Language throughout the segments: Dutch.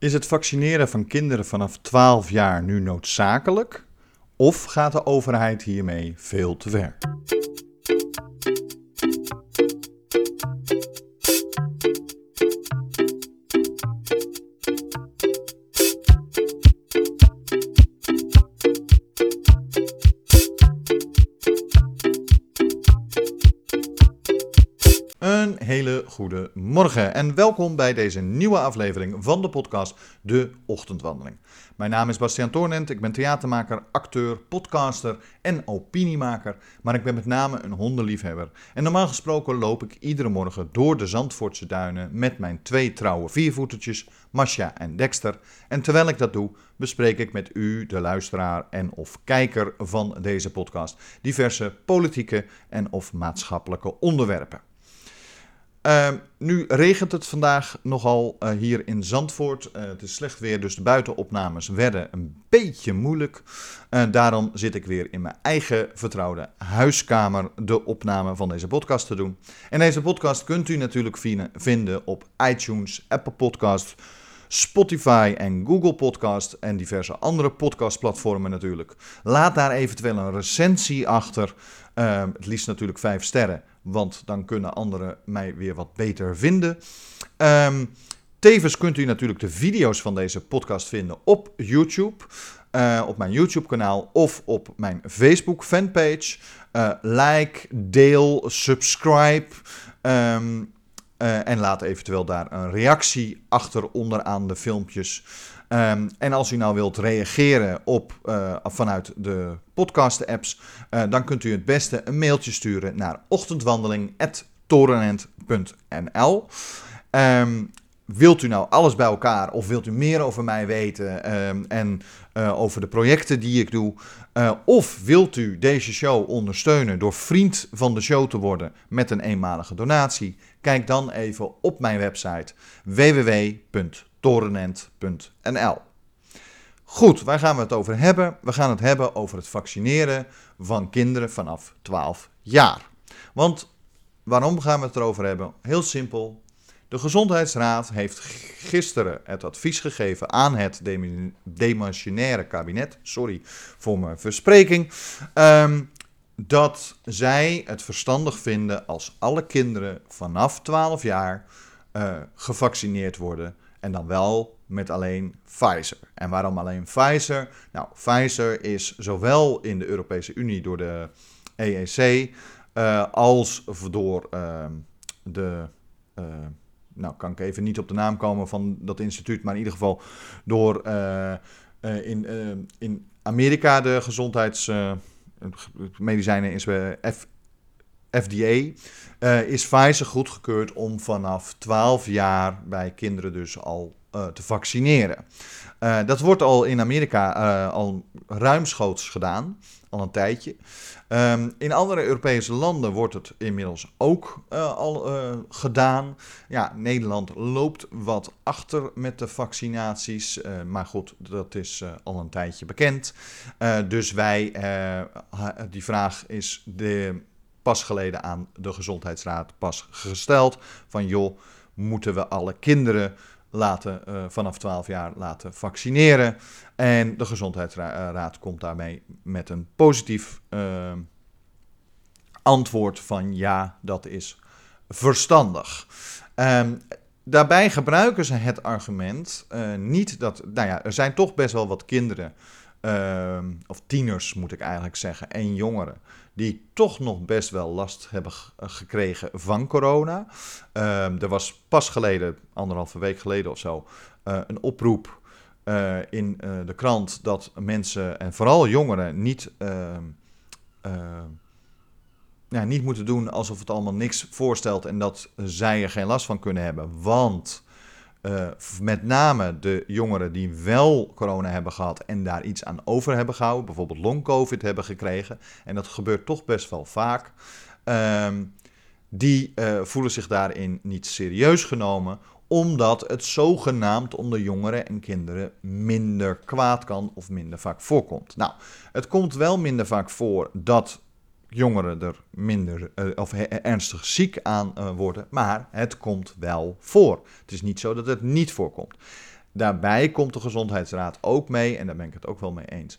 Is het vaccineren van kinderen vanaf 12 jaar nu noodzakelijk? Of gaat de overheid hiermee veel te ver? Hele goede morgen en welkom bij deze nieuwe aflevering van de podcast De Ochtendwandeling. Mijn naam is Bastiaan Toornent, ik ben theatermaker, acteur, podcaster en opiniemaker, maar ik ben met name een hondenliefhebber. En normaal gesproken loop ik iedere morgen door de Zandvoortse duinen met mijn twee trouwe viervoetertjes, Masha en Dexter. En terwijl ik dat doe, bespreek ik met u, de luisteraar en of kijker van deze podcast, diverse politieke en of maatschappelijke onderwerpen. Uh, nu regent het vandaag nogal uh, hier in Zandvoort. Uh, het is slecht weer, dus de buitenopnames werden een beetje moeilijk. daarom zit ik weer in mijn eigen vertrouwde huiskamer de opname van deze podcast te doen. En deze podcast kunt u natuurlijk vinden op iTunes, Apple Podcasts, Spotify en Google Podcast en diverse andere podcastplatformen natuurlijk. Laat daar eventueel een recensie achter. het liefst natuurlijk vijf sterren want dan kunnen anderen mij weer wat beter vinden. Um, tevens kunt u natuurlijk de video's van deze podcast vinden op YouTube. Uh, op mijn YouTube-kanaal of op mijn Facebook-fanpage. Uh, like, deel, subscribe. Um, uh, en laat eventueel daar een reactie achter onderaan de filmpjes. Um, en als u nou wilt reageren op, uh, vanuit de podcast-apps, uh, dan kunt u het beste een mailtje sturen naar ochtendwandeling.torenent.nl. Um, wilt u nou alles bij elkaar of wilt u meer over mij weten um, en uh, over de projecten die ik doe? Of wilt u deze show ondersteunen door vriend van de show te worden met een eenmalige donatie? Kijk dan even op mijn website www.torenent.nl. Goed, waar gaan we het over hebben? We gaan het hebben over het vaccineren van kinderen vanaf 12 jaar. Want waarom gaan we het erover hebben? Heel simpel. De Gezondheidsraad heeft gisteren het advies gegeven aan het demissionaire kabinet. Sorry voor mijn verspreking. Um, dat zij het verstandig vinden als alle kinderen vanaf 12 jaar uh, gevaccineerd worden. En dan wel met alleen Pfizer. En waarom alleen Pfizer? Nou, Pfizer is zowel in de Europese Unie door de EEC uh, als door uh, de. Uh, nou, kan ik even niet op de naam komen van dat instituut, maar in ieder geval door in, in Amerika de gezondheids medicijnen is FDA, uh, is Pfizer goedgekeurd om vanaf 12 jaar bij kinderen dus al uh, te vaccineren. Uh, dat wordt al in Amerika al ruimschoots gedaan, al een tijdje. Um, in andere Europese landen wordt het inmiddels ook al gedaan. Ja, Nederland loopt wat achter met de vaccinaties, maar goed, dat is al een tijdje bekend. dus wij, die vraag is de pas geleden aan de Gezondheidsraad pas gesteld. Van joh, moeten we alle kinderen laten, uh, vanaf 12 jaar laten vaccineren? En de Gezondheidsraad komt daarmee met een positief uh, antwoord van ja, dat is verstandig. Um, daarbij gebruiken ze het argument uh, niet dat, nou ja, er zijn toch best wel wat kinderen, uh, of tieners moet ik eigenlijk zeggen, en jongeren, die toch nog best wel last hebben eh, gekregen van corona. Uh, er was pas geleden, anderhalve week geleden of zo, uh, een oproep uh, in de krant dat mensen, en vooral jongeren, niet, ehm, ja, niet moeten doen alsof het allemaal niks voorstelt en dat zij er geen last van kunnen hebben. Want uh, met name de jongeren die wel corona hebben gehad en daar iets aan over hebben gehouden, bijvoorbeeld long-covid hebben gekregen, en dat gebeurt toch best wel vaak, uh, die uh, voelen zich daarin niet serieus genomen, omdat het zogenaamd onder jongeren en kinderen minder kwaad kan of minder vaak voorkomt. Nou, het komt wel minder vaak voor dat jongeren er minder uh, of ernstig ziek aan uh, worden, maar het komt wel voor. Het is niet zo dat het niet voorkomt. Daarbij komt de Gezondheidsraad ook mee, en daar ben ik het ook wel mee eens.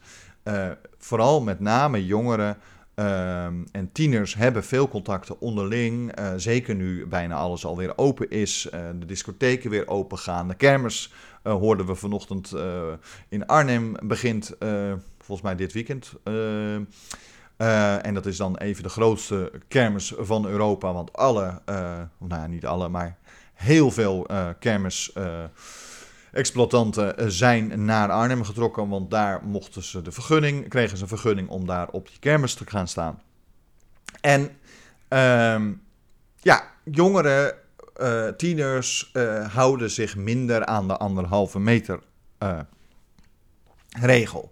vooral met name jongeren Ehm, en tieners hebben veel contacten onderling. Uh, zeker nu bijna alles alweer open is. Uh, de discotheken weer open gaan. De kermis uh, hoorden we vanochtend in Arnhem begint volgens mij dit weekend. En dat is dan even de grootste kermis van Europa. Want alle, nou ja, niet alle, maar heel veel exploitanten eh, zijn naar Arnhem getrokken, want daar mochten ze de vergunning, kregen ze een vergunning om daar op die kermis te gaan staan. En ehm, ja, jongeren, uh, tieners uh, houden zich minder aan de anderhalve meter regel.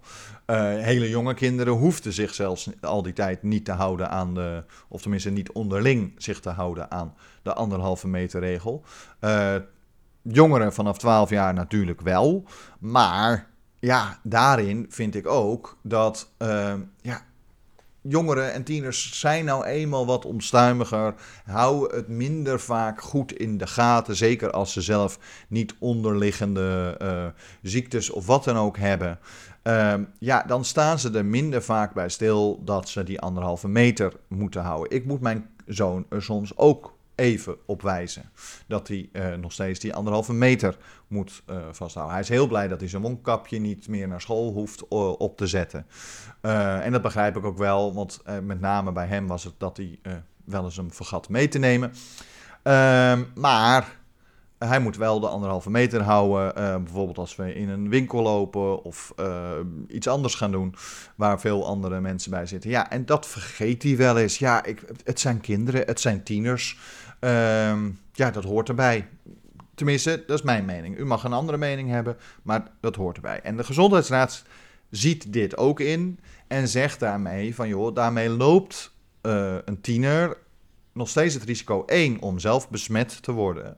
Hele jonge kinderen hoefden zich zelfs al die tijd niet te houden aan de, of tenminste niet onderling zich te houden aan de anderhalve meter regel. Jongeren vanaf 12 jaar natuurlijk wel. Maar ja, daarin vind ik ook dat uh, ja, jongeren en tieners zijn nou eenmaal wat onstuimiger. Houden het minder vaak goed in de gaten. Zeker als ze zelf niet onderliggende ziektes of wat dan ook hebben. Uh, ja, dan staan ze er minder vaak bij stil dat ze die anderhalve meter moeten houden. Ik moet mijn zoon er soms ook even op wijzen. Dat hij uh, nog steeds die anderhalve meter moet uh, vasthouden. Hij is heel blij dat hij zijn mondkapje niet meer naar school hoeft uh, op te zetten. en dat begrijp ik ook wel, want met name bij hem was het dat hij wel eens hem vergat mee te nemen. Ehm, maar hij moet wel de anderhalve meter houden. Uh, bijvoorbeeld als we in een winkel lopen of uh, iets anders gaan doen. Waar veel andere mensen bij zitten. Ja, en dat vergeet hij wel eens. Ja, ik, het zijn kinderen, het zijn tieners. Uh, ja, dat hoort erbij. Tenminste, dat is mijn mening. U mag een andere mening hebben, maar dat hoort erbij. En de Gezondheidsraad ziet dit ook in en zegt daarmee van joh, daarmee loopt uh, een tiener nog steeds het risico 1 om zelf besmet te worden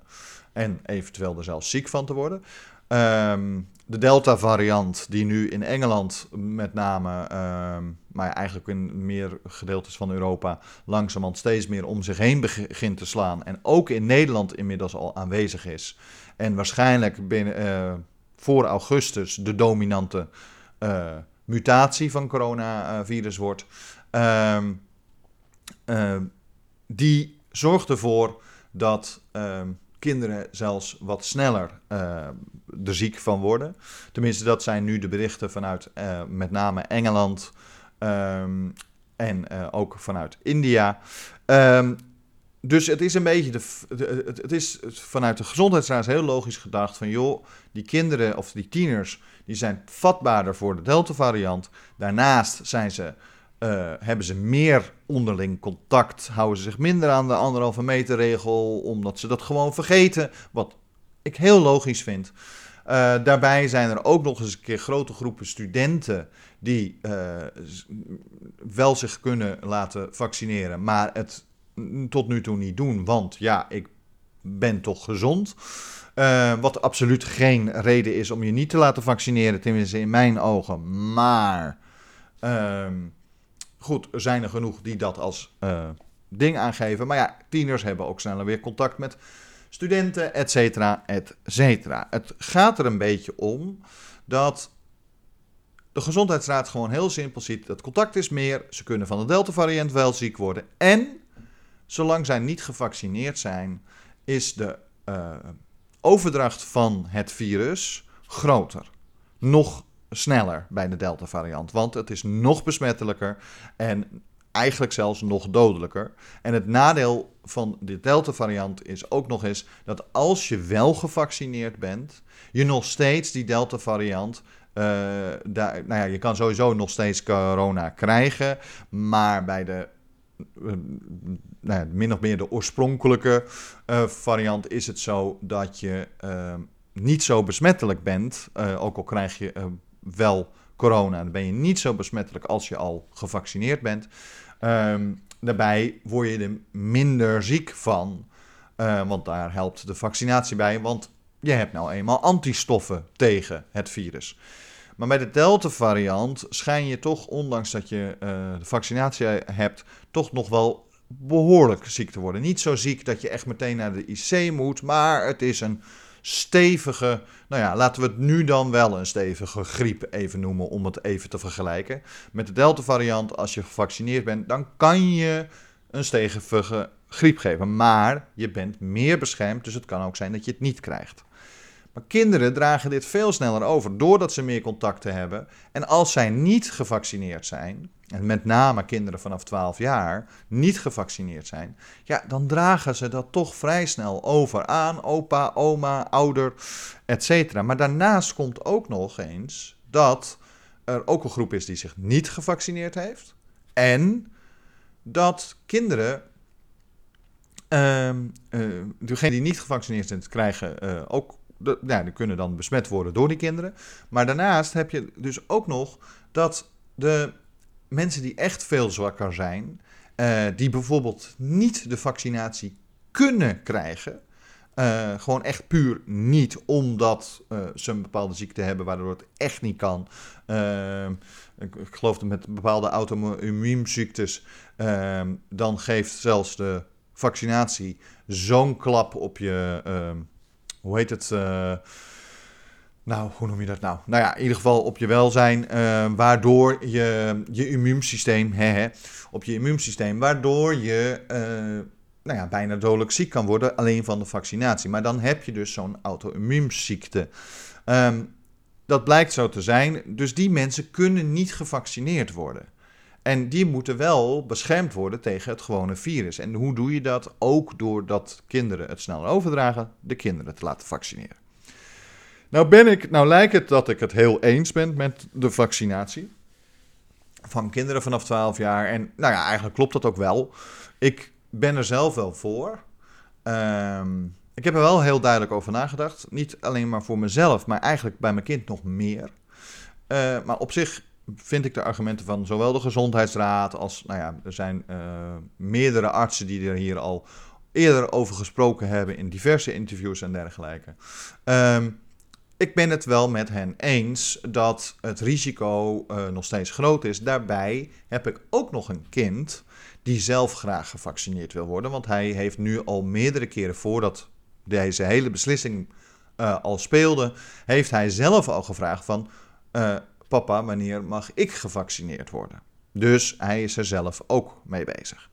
en eventueel er zelfs ziek van te worden. Um, de Delta-variant, die nu in Engeland met name, um, maar eigenlijk in meer gedeeltes van Europa, langzamerhand steeds meer om zich heen begint te slaan. En ook in Nederland inmiddels al aanwezig is. En waarschijnlijk binnen, uh, voor augustus de dominante uh, mutatie van coronavirus wordt. Um, uh, die zorgt ervoor dat kinderen zelfs wat sneller uh, er ziek van worden. Tenminste, dat zijn nu de berichten vanuit uh, met name Engeland um, en uh, ook vanuit India. Um, dus het is een beetje de, de, het, is vanuit de gezondheidsraad heel logisch gedacht van joh, die kinderen of die tieners die zijn vatbaarder voor de Delta variant. Daarnaast zijn ze uh, hebben ze meer onderling contact, houden ze zich minder aan de anderhalve meter regel, omdat ze dat gewoon vergeten, wat ik heel logisch vind. Uh, daarbij zijn er ook nog eens een keer grote groepen studenten die uh, wel zich kunnen laten vaccineren, maar het tot nu toe niet doen, want ja, ik ben toch gezond. Wat absoluut geen reden is om je niet te laten vaccineren, tenminste in mijn ogen. Maar ehm, Goed, er zijn er genoeg die dat als uh, ding aangeven. Maar ja, tieners hebben ook sneller weer contact met studenten, et cetera, et cetera. Het gaat er een beetje om dat de gezondheidsraad gewoon heel simpel ziet: dat contact is meer. Ze kunnen van de Delta-variant wel ziek worden. En zolang zij niet gevaccineerd zijn, is de uh, overdracht van het virus groter. Nog sneller bij de Delta-variant. Want het is nog besmettelijker en eigenlijk zelfs nog dodelijker. En het nadeel van de Delta-variant is ook nog eens dat als je wel gevaccineerd bent, je nog steeds die Delta-variant. Uh, daar, nou ja, je kan sowieso nog steeds corona krijgen, maar bij de uh, nou ja, min of meer de oorspronkelijke uh, variant is het zo dat je niet zo besmettelijk bent, ook al krijg je wel corona. Dan ben je niet zo besmettelijk als je al gevaccineerd bent. Um, daarbij word je er minder ziek van. Uh, want daar helpt de vaccinatie bij. Want je hebt nou eenmaal antistoffen tegen het virus. Maar bij de Delta-variant schijn je toch, ondanks dat je uh, de vaccinatie hebt, toch nog wel behoorlijk ziek te worden. Niet zo ziek dat je echt meteen naar de IC moet, maar het is een stevige, nou ja, laten we het nu dan wel een stevige griep even noemen, om het even te vergelijken. Met de Delta-variant, als je gevaccineerd bent, dan kan je een stevige griep geven. Maar je bent meer beschermd, dus het kan ook zijn dat je het niet krijgt. Maar kinderen dragen dit veel sneller over doordat ze meer contacten hebben. En als zij niet gevaccineerd zijn, en met name kinderen vanaf 12 jaar niet gevaccineerd zijn, ja, dan dragen ze dat toch vrij snel over aan opa, oma, ouder, etc. Maar daarnaast komt ook nog eens dat er ook een groep is die zich niet gevaccineerd heeft. En dat kinderen, uh, die niet gevaccineerd zijn, krijgen uh, ook de, die kunnen dan besmet worden door die kinderen. Maar daarnaast heb je dus ook nog dat de mensen die echt veel zwakker zijn, uh, die bijvoorbeeld niet de vaccinatie kunnen krijgen, uh, gewoon echt puur niet omdat uh, ze een bepaalde ziekte hebben waardoor het echt niet kan. Ik, ik, geloof dat met bepaalde auto-immuunziektes, dan geeft zelfs de vaccinatie zo'n klap op je hoe heet het? Nou, hoe noem je dat nou? Nou ja, in ieder geval op je welzijn, uh, waardoor je, je immuunsysteem, hè, hè, op je immuunsysteem, waardoor je uh, nou ja, bijna dodelijk ziek kan worden, alleen van de vaccinatie. Maar dan heb je dus zo'n auto-immuunziekte. Um, dat blijkt zo te zijn, dus die mensen kunnen niet gevaccineerd worden. En die moeten wel beschermd worden tegen het gewone virus. En hoe doe je dat? Ook doordat kinderen het sneller overdragen, de kinderen te laten vaccineren. Nou, ben ik, nou lijkt het dat ik het heel eens ben met de vaccinatie van kinderen vanaf 12 jaar. En nou ja, eigenlijk klopt dat ook wel. Ik ben er zelf wel voor. Um, ik heb er wel heel duidelijk over nagedacht. Niet alleen maar voor mezelf, maar eigenlijk bij mijn kind nog meer. Uh, maar op zich vind ik de argumenten van zowel de Gezondheidsraad als, nou ja, er zijn uh, meerdere artsen die er hier al eerder over gesproken hebben in diverse interviews en dergelijke. Um, ik ben het wel met hen eens dat het risico uh, nog steeds groot is. Daarbij heb ik ook nog een kind die zelf graag gevaccineerd wil worden. Want hij heeft nu al meerdere keren voordat deze hele beslissing uh, al speelde, heeft hij zelf al gevraagd van uh, papa, wanneer mag ik gevaccineerd worden? Dus hij is er zelf ook mee bezig.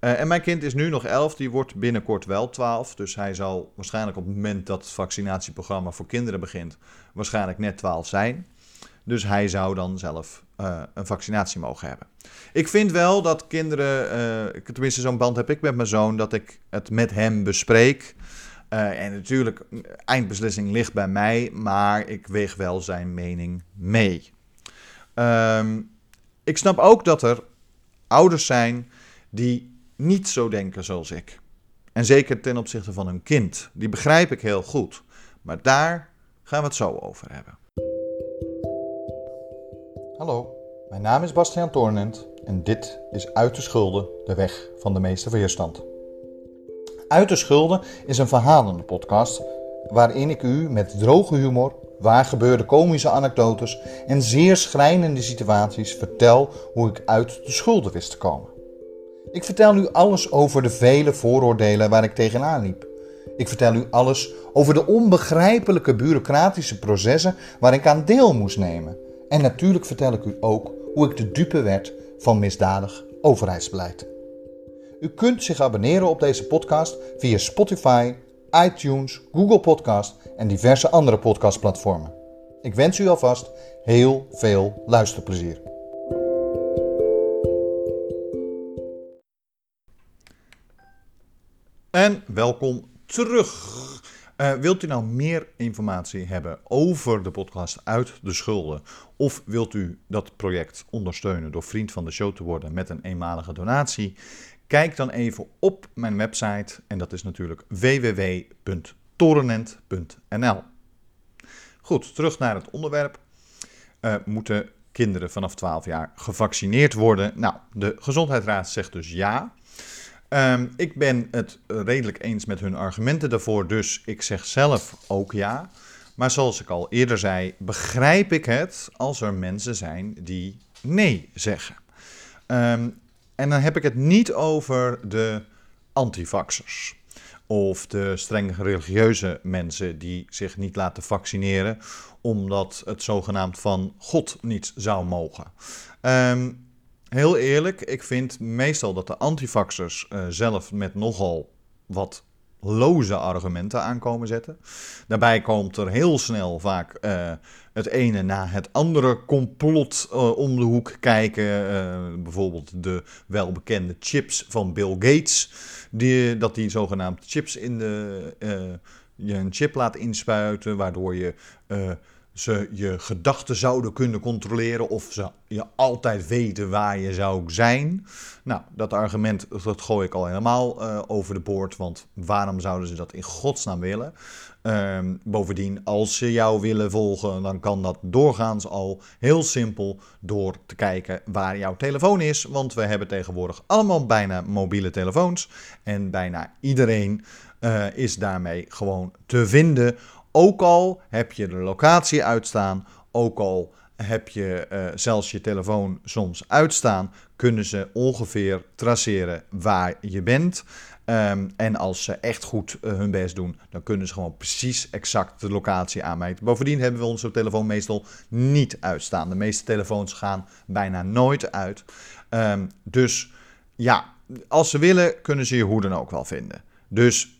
Uh, en mijn kind is nu nog 11, die wordt binnenkort wel 12. Dus hij zal waarschijnlijk op het moment dat het vaccinatieprogramma voor kinderen begint, waarschijnlijk net 12 zijn. Dus hij zou dan zelf uh, een vaccinatie mogen hebben. Ik vind wel dat kinderen, uh, tenminste zo'n band heb ik met mijn zoon, dat ik het met hem bespreek. En natuurlijk, eindbeslissing ligt bij mij, maar ik weeg wel zijn mening mee. Um, ik snap ook dat er ouders zijn die niet zo denken zoals ik. En zeker ten opzichte van hun kind. Die begrijp ik heel goed. Maar daar gaan we het zo over hebben. Hallo, mijn naam is Bastiaan Toornent en dit is Uit de Schulden, de weg van de meeste weerstand. Uit de Schulden is een verhalende podcast waarin ik u met droge humor, waargebeurde komische anekdotes en zeer schrijnende situaties vertel hoe ik uit de schulden wist te komen. Ik vertel u alles over de vele vooroordelen waar ik tegenaan liep. Ik vertel u alles over de onbegrijpelijke bureaucratische processen waar ik aan deel moest nemen. En natuurlijk vertel ik u ook hoe ik de dupe werd van misdadig overheidsbeleid. U kunt zich abonneren op deze podcast via Spotify, iTunes, Google Podcast en diverse andere podcastplatformen. Ik wens u alvast heel veel luisterplezier. En welkom terug. Uh, wilt u nou meer informatie hebben over de podcast Uit de Schulden? Of wilt u dat project ondersteunen door vriend van de show te worden met een eenmalige donatie? Kijk dan even op mijn website en dat is natuurlijk www.torenent.nl. Goed, terug naar het onderwerp. Uh, moeten kinderen vanaf 12 jaar gevaccineerd worden? Nou, de Gezondheidsraad zegt dus ja. Um, ik ben het redelijk eens met hun argumenten daarvoor, dus ik zeg zelf ook ja. Maar zoals ik al eerder zei, begrijp ik het als er mensen zijn die nee zeggen. Um, en dan heb ik het niet over de antivaxers. of de streng religieuze mensen die zich niet laten vaccineren omdat het zogenaamd van God niet zou mogen. Ehm, heel eerlijk, ik vind meestal dat de antivaxers uh, zelf met nogal wat loze argumenten aankomen zetten. Daarbij komt er heel snel vaak uh, het ene na het andere complot uh, om de hoek kijken. Bijvoorbeeld de welbekende chips van Bill Gates. Die, dat die zogenaamde chips in de. je een chip laat inspuiten, waardoor je ze je gedachten zouden kunnen controleren of ze je altijd weten waar je zou zijn. Nou, dat argument dat gooi ik al helemaal uh, over de boord, want waarom zouden ze dat in godsnaam willen? Uh, bovendien, als ze jou willen volgen, dan kan dat doorgaans al heel simpel door te kijken waar jouw telefoon is. Want we hebben tegenwoordig allemaal bijna mobiele telefoons en bijna iedereen uh, is daarmee gewoon te vinden ook al heb je de locatie uitstaan, ook al heb je uh, zelfs je telefoon soms uitstaan, kunnen ze ongeveer traceren waar je bent. Um, en als ze echt goed uh, hun best doen, dan kunnen ze gewoon precies exact de locatie aanmeten. Bovendien hebben we onze telefoon meestal niet uitstaan. De meeste telefoons gaan bijna nooit uit. Um, dus ja, als ze willen, kunnen ze je hoe dan ook wel vinden. Dus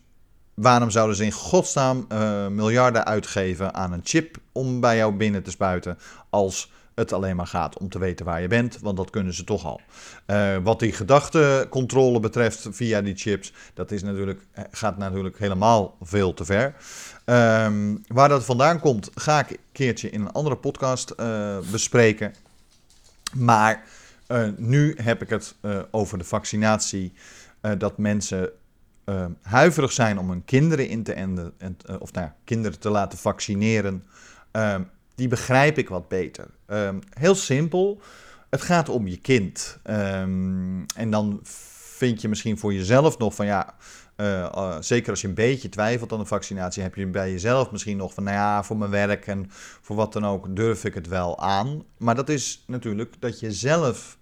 Waarom zouden ze in godsnaam uh, miljarden uitgeven aan een chip om bij jou binnen te spuiten als het alleen maar gaat om te weten waar je bent, want dat kunnen ze toch al. Uh, wat die gedachtecontrole betreft via die chips, dat is natuurlijk, eh, gaat natuurlijk helemaal veel te ver. Um, waar dat vandaan komt, ga ik een keertje in een andere podcast bespreken. Maar nu heb ik het over de vaccinatie, dat mensen uh, huiverig zijn om hun kinderen in te enden, en, uh, of nou, kinderen te laten vaccineren, uh, die begrijp ik wat beter. Ehm, heel simpel, het gaat om je kind. Ehm, en dan vind je misschien voor jezelf nog van ja, eh, eh, zeker als je een beetje twijfelt aan de vaccinatie, heb je bij jezelf misschien nog van, nou ja, voor mijn werk en voor wat dan ook durf ik het wel aan. Maar dat is natuurlijk dat je zelf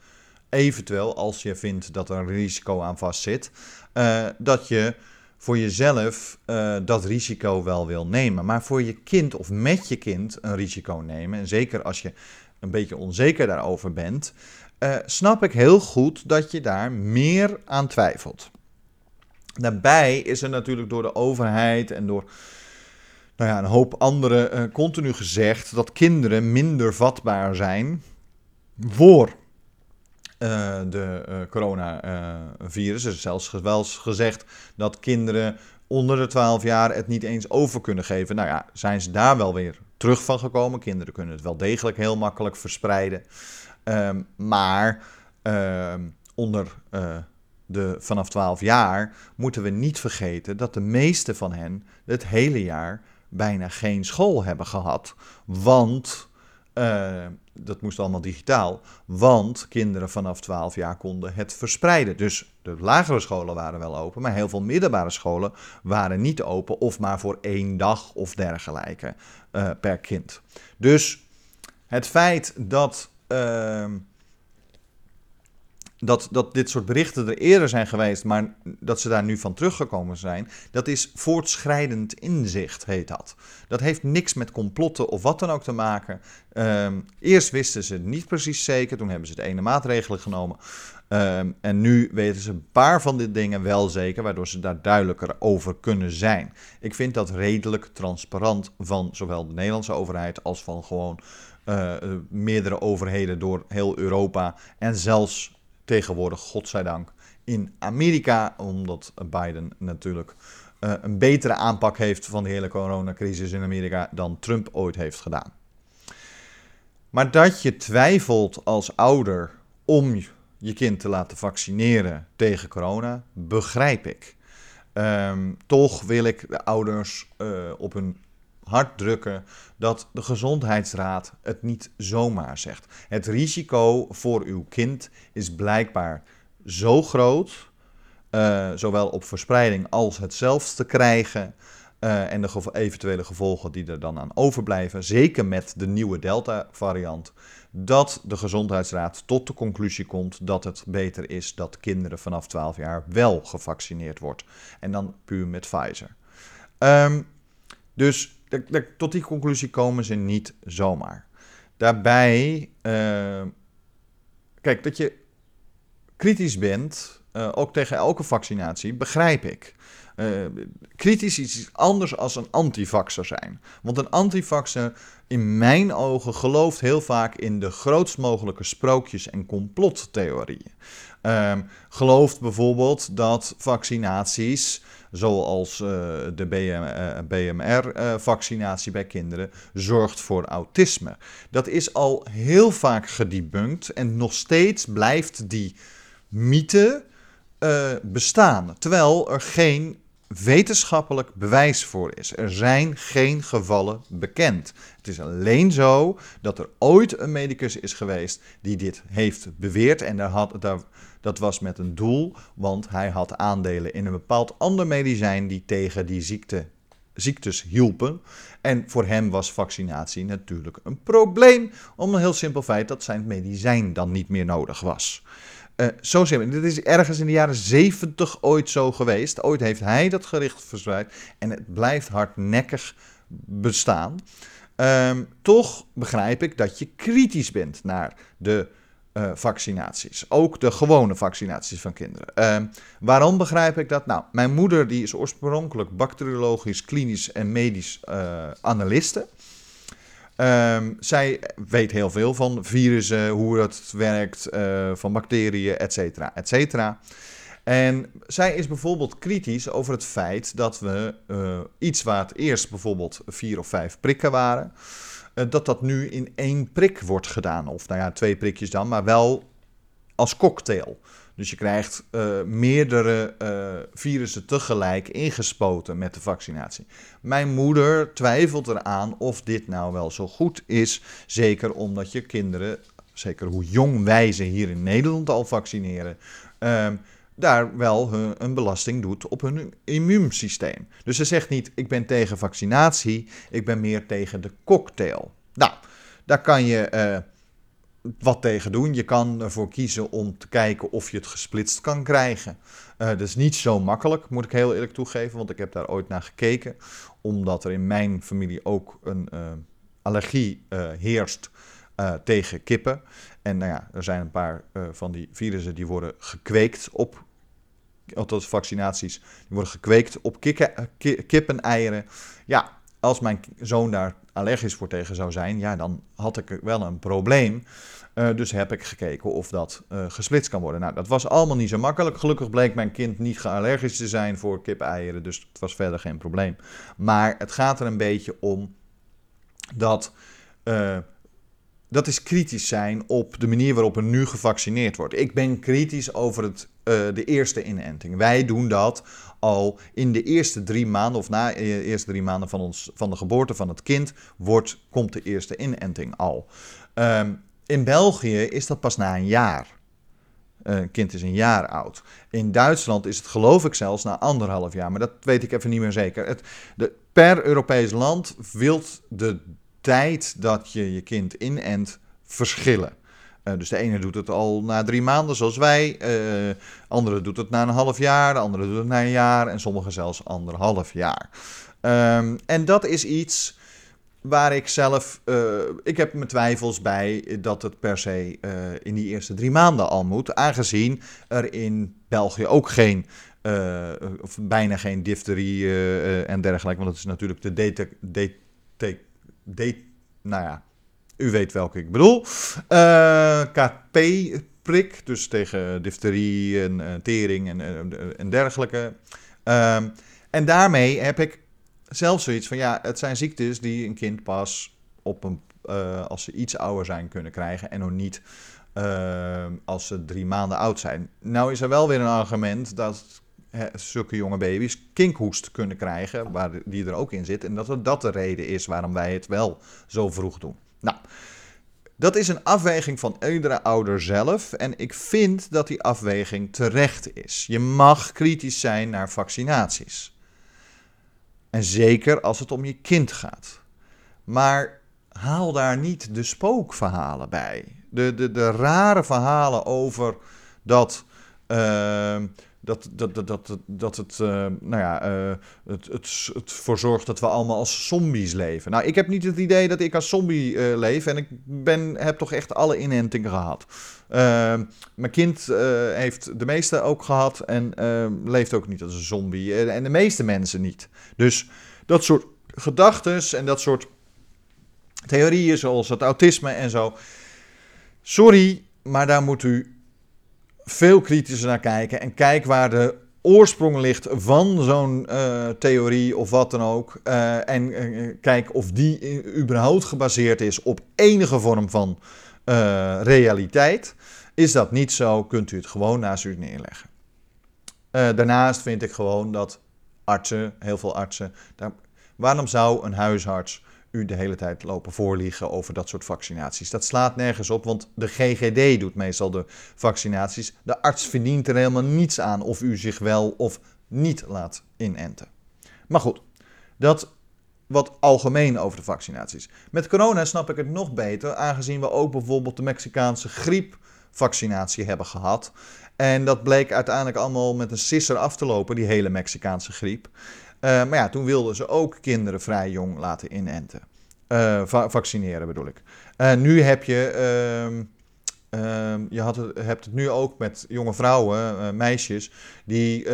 eventueel, als je vindt dat er een risico aan vastzit, uh, dat je voor jezelf uh, dat risico wel wil nemen. Maar voor je kind of met je kind een risico nemen, en zeker als je een beetje onzeker daarover bent, uh, snap ik heel goed dat je daar meer aan twijfelt. Daarbij is er natuurlijk door de overheid en door nou ja, een hoop anderen continu gezegd dat kinderen minder vatbaar zijn voor uh, de uh, coronavirus. er is zelfs wel gezegd dat kinderen onder de 12 jaar het niet eens over kunnen geven. Nou ja, zijn ze daar wel weer terug van gekomen. Kinderen kunnen het wel degelijk heel makkelijk verspreiden. Um, maar uh, onder de vanaf 12 jaar moeten we niet vergeten dat de meeste van hen het hele jaar bijna geen school hebben gehad. Want uh, dat moest allemaal digitaal, want kinderen vanaf 12 jaar konden het verspreiden. Dus de lagere scholen waren wel open, maar heel veel middelbare scholen waren niet open of maar voor één dag of dergelijke uh, per kind. Dus het feit dat. Uh, dat, dat dit soort berichten er eerder zijn geweest, maar dat ze daar nu van teruggekomen zijn, dat is voortschrijdend inzicht, heet dat. Dat heeft niks met complotten of wat dan ook te maken. Um, eerst wisten ze het niet precies zeker, toen hebben ze de ene maatregelen genomen. Um, en nu weten ze een paar van dit dingen wel zeker, waardoor ze daar duidelijker over kunnen zijn. Ik vind dat redelijk transparant van zowel de Nederlandse overheid als van gewoon uh, meerdere overheden door heel Europa en zelfs tegenwoordig, godzijdank, in Amerika, omdat Biden natuurlijk uh, een betere aanpak heeft van de hele coronacrisis in Amerika dan Trump ooit heeft gedaan. Maar dat je twijfelt als ouder om je kind te laten vaccineren tegen corona, begrijp ik. Um, toch wil ik de ouders uh, op hun hard drukken dat de gezondheidsraad het niet zomaar zegt. Het risico voor uw kind is blijkbaar zo groot, uh, zowel op verspreiding als het zelfs te krijgen, uh, en de eventuele gevolgen die er dan aan overblijven, zeker met de nieuwe Delta-variant, dat de Gezondheidsraad tot de conclusie komt dat het beter is dat kinderen vanaf 12 jaar wel gevaccineerd wordt. En dan puur met Pfizer. Um, dus tot die conclusie komen ze niet zomaar. Daarbij, uh, kijk, dat je kritisch bent, uh, ook tegen elke vaccinatie, begrijp ik. Uh, kritisch is iets anders als een antivaxer zijn. Want een antivaxer, in mijn ogen, gelooft heel vaak in de grootst mogelijke sprookjes en complottheorieën. Uh, gelooft bijvoorbeeld dat vaccinaties zoals uh, de BMR-vaccinatie bij kinderen, zorgt voor autisme. Dat is al heel vaak gedebunked en nog steeds blijft die mythe bestaan. Terwijl er geen wetenschappelijk bewijs voor is. Er zijn geen gevallen bekend. Het is alleen zo dat er ooit een medicus is geweest die dit heeft beweerd. En daar had, daar, dat was met een doel, want hij had aandelen in een bepaald ander medicijn die tegen die ziekte, ziektes hielpen. En voor hem was vaccinatie natuurlijk een probleem, om een heel simpel feit dat zijn medicijn dan niet meer nodig was. Uh, zo simpel. Dit is ergens in de jaren 70 ooit zo geweest. Ooit heeft hij dat gericht verspreid. En het blijft hardnekkig bestaan. Um, toch begrijp ik dat je kritisch bent naar de uh, vaccinaties. Ook de gewone vaccinaties van kinderen. Uh, waarom begrijp ik dat? Nou, mijn moeder die is oorspronkelijk bacteriologisch, klinisch en medisch uh, analiste. Um, zij weet heel veel van virussen, hoe dat werkt, uh, van bacteriën, et cetera, et cetera. En zij is bijvoorbeeld kritisch over het feit dat we iets waar het eerst bijvoorbeeld vier of vijf prikken waren, dat dat nu in één prik wordt gedaan. Of nou ja, twee prikjes dan, maar wel als cocktail. Dus je krijgt uh, meerdere uh, virussen tegelijk ingespoten met de vaccinatie. Mijn moeder twijfelt eraan of dit nou wel zo goed is. Zeker omdat je kinderen, zeker hoe jong wij ze hier in Nederland al vaccineren, uh, daar wel een belasting doet op hun immuunsysteem. Dus ze zegt niet: ik ben tegen vaccinatie, ik ben meer tegen de cocktail. Nou, daar kan je uh, wat tegen doen. Je kan ervoor kiezen om te kijken of je het gesplitst kan krijgen. Uh, dat is niet zo makkelijk, moet ik heel eerlijk toegeven, want ik heb daar ooit naar gekeken. Omdat er in mijn familie ook een uh, allergie heerst tegen kippen. En nou ja, er zijn een paar van die virussen die worden gekweekt op, althans vaccinaties, die worden gekweekt op kikken, kippeneieren. Ja, als mijn zoon daar allergisch voor tegen zou zijn, ja, dan had ik wel een probleem. Uh, dus heb ik gekeken of dat gesplitst kan worden. Nou, dat was allemaal niet zo makkelijk. Gelukkig bleek mijn kind niet allergisch te zijn voor kip-eieren, dus het was verder geen probleem. Maar het gaat er een beetje om dat. Dat is kritisch zijn op de manier waarop er nu gevaccineerd wordt. Ik ben kritisch over het, de eerste inenting. Wij doen dat al in de eerste drie maanden, of na de eerste drie maanden van, ons, van de geboorte van het kind, wordt, komt de eerste inenting al. Um, in België is dat pas na een jaar. Een kind is een jaar oud. In Duitsland is het geloof ik zelfs na anderhalf jaar, maar dat weet ik even niet meer zeker. Het, de, per Europees land wilt de tijd dat je je kind inent verschillen. Uh, dus de ene doet het al na drie maanden, zoals wij. Uh, andere doet het na een half jaar. De andere doet het na een jaar. En sommigen zelfs anderhalf jaar. Um, en dat is iets waar ik zelf, uh, ik heb mijn twijfels bij dat het per se in die eerste drie maanden al moet, aangezien er in België ook geen, of bijna geen difterie en dergelijke, want dat is natuurlijk de DT, DT, nou ja, u weet welke ik bedoel, KP-prik, dus tegen difterie en tering en, en dergelijke. Ehm, en daarmee heb ik zelf zoiets van ja, het zijn ziektes die een kind pas op een, uh, als ze iets ouder zijn kunnen krijgen en nog niet uh, als ze drie maanden oud zijn. Nou is er wel weer een argument dat zulke jonge baby's kinkhoest kunnen krijgen, waar die er ook in zit. En dat dat de reden is waarom wij het wel zo vroeg doen. Nou, dat is een afweging van iedere ouder zelf. En ik vind dat die afweging terecht is. Je mag kritisch zijn naar vaccinaties. En zeker als het om je kind gaat. Maar haal daar niet de spookverhalen bij. De, de, de rare verhalen over dat. Uh, dat, dat, dat, dat, dat het, uh, nou ja, uh, het, het, het voor zorgt dat we allemaal als zombies leven. Nou, ik heb niet het idee dat ik als zombie uh, leef en ik ben, heb toch echt alle inentingen gehad. Mijn kind heeft de meeste ook gehad en leeft ook niet als een zombie. en de meeste mensen niet. Dus dat soort gedachten en dat soort theorieën zoals het autisme en zo. Sorry, maar daar moet u veel kritischer naar kijken. En kijk waar de oorsprong ligt van zo'n uh, theorie of wat dan ook. Uh, en uh, kijk of die überhaupt gebaseerd is op enige vorm van realiteit. Is dat niet zo, kunt u het gewoon naast u neerleggen. daarnaast vind ik gewoon dat artsen, heel veel artsen, daar, waarom zou een huisarts u de hele tijd lopen voorliegen over dat soort vaccinaties. Dat slaat nergens op, want de GGD doet meestal de vaccinaties. De arts verdient er helemaal niets aan of u zich wel of niet laat inenten. Maar goed, dat wat algemeen over de vaccinaties. Met corona snap ik het nog beter, aangezien we ook bijvoorbeeld de Mexicaanse griepvaccinatie hebben gehad. En dat bleek uiteindelijk allemaal met een sisser af te lopen, die hele Mexicaanse griep. Uh, maar ja, toen wilden ze ook kinderen vrij jong laten inenten. Va vaccineren bedoel ik. Uh, nu heb je, uh, je had het, hebt het nu ook met jonge vrouwen, meisjes, die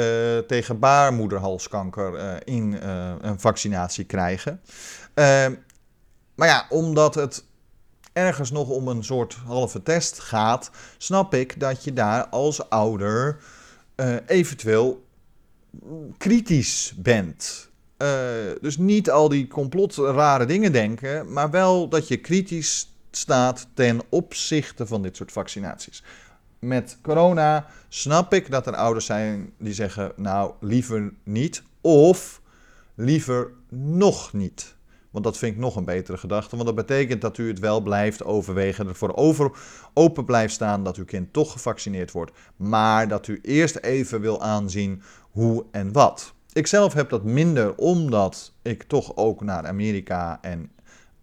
tegen baarmoederhalskanker in een vaccinatie krijgen. Ehm, maar ja, omdat het ergens nog om een soort halve test gaat, snap ik dat je daar als ouder eventueel kritisch bent. Uh, dus niet al die complot rare dingen denken, maar wel dat je kritisch staat ten opzichte van dit soort vaccinaties. Met corona snap ik dat er ouders zijn die zeggen: Nou, liever niet. Of liever nog niet. Want dat vind ik nog een betere gedachte. Want dat betekent dat u het wel blijft overwegen. Ervoor over, open blijft staan dat uw kind toch gevaccineerd wordt. Maar dat u eerst even wil aanzien hoe en wat. Ik zelf heb dat minder omdat ik toch ook naar Amerika en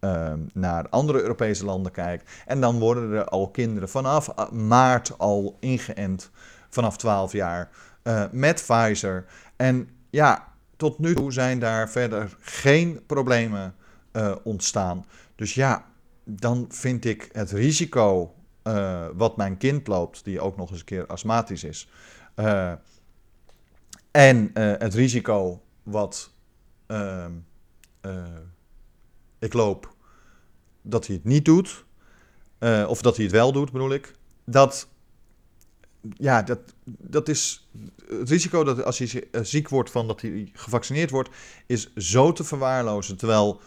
uh, naar andere Europese landen kijk. En dan worden er al kinderen vanaf eh, maart al ingeënt, vanaf 12 jaar, uh, met Pfizer. En ja, tot nu toe zijn daar verder geen problemen uh, ontstaan. Dus ja, dan vind ik het risico wat mijn kind loopt, die ook nog eens een keer astmatisch is en uh, het risico wat uh, uh, ik loop dat hij het niet doet, eh, of dat hij het wel doet, bedoel ik. Dat, ja, dat, dat is het risico dat als hij ziek wordt van dat hij gevaccineerd wordt, is zo te verwaarlozen. Terwijl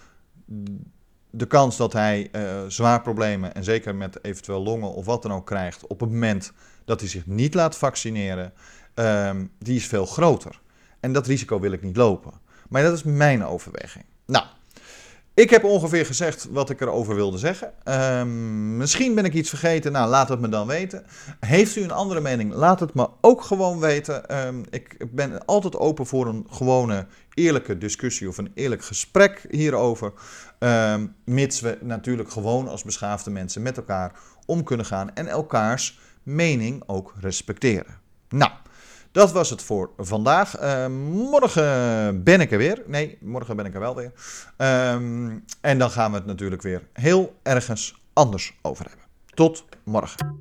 de kans dat hij zwaar problemen en zeker met eventueel longen of wat dan ook krijgt op het moment dat hij zich niet laat vaccineren, um, die is veel groter. En dat risico wil ik niet lopen. Maar dat is mijn overweging. Nou, ik heb ongeveer gezegd wat ik erover wilde zeggen. Um, misschien ben ik iets vergeten. Nou, laat het me dan weten. Heeft u een andere mening? Laat het me ook gewoon weten. Um, ik ben altijd open voor een gewone eerlijke discussie of een eerlijk gesprek hierover. Mits we natuurlijk gewoon als beschaafde mensen met elkaar om kunnen gaan en elkaars mening ook respecteren. Nou. Dat was het voor vandaag. Uh, morgen ben ik er weer. Nee, morgen ben ik er wel weer. Um, en dan gaan we het natuurlijk weer heel ergens anders over hebben. Tot morgen.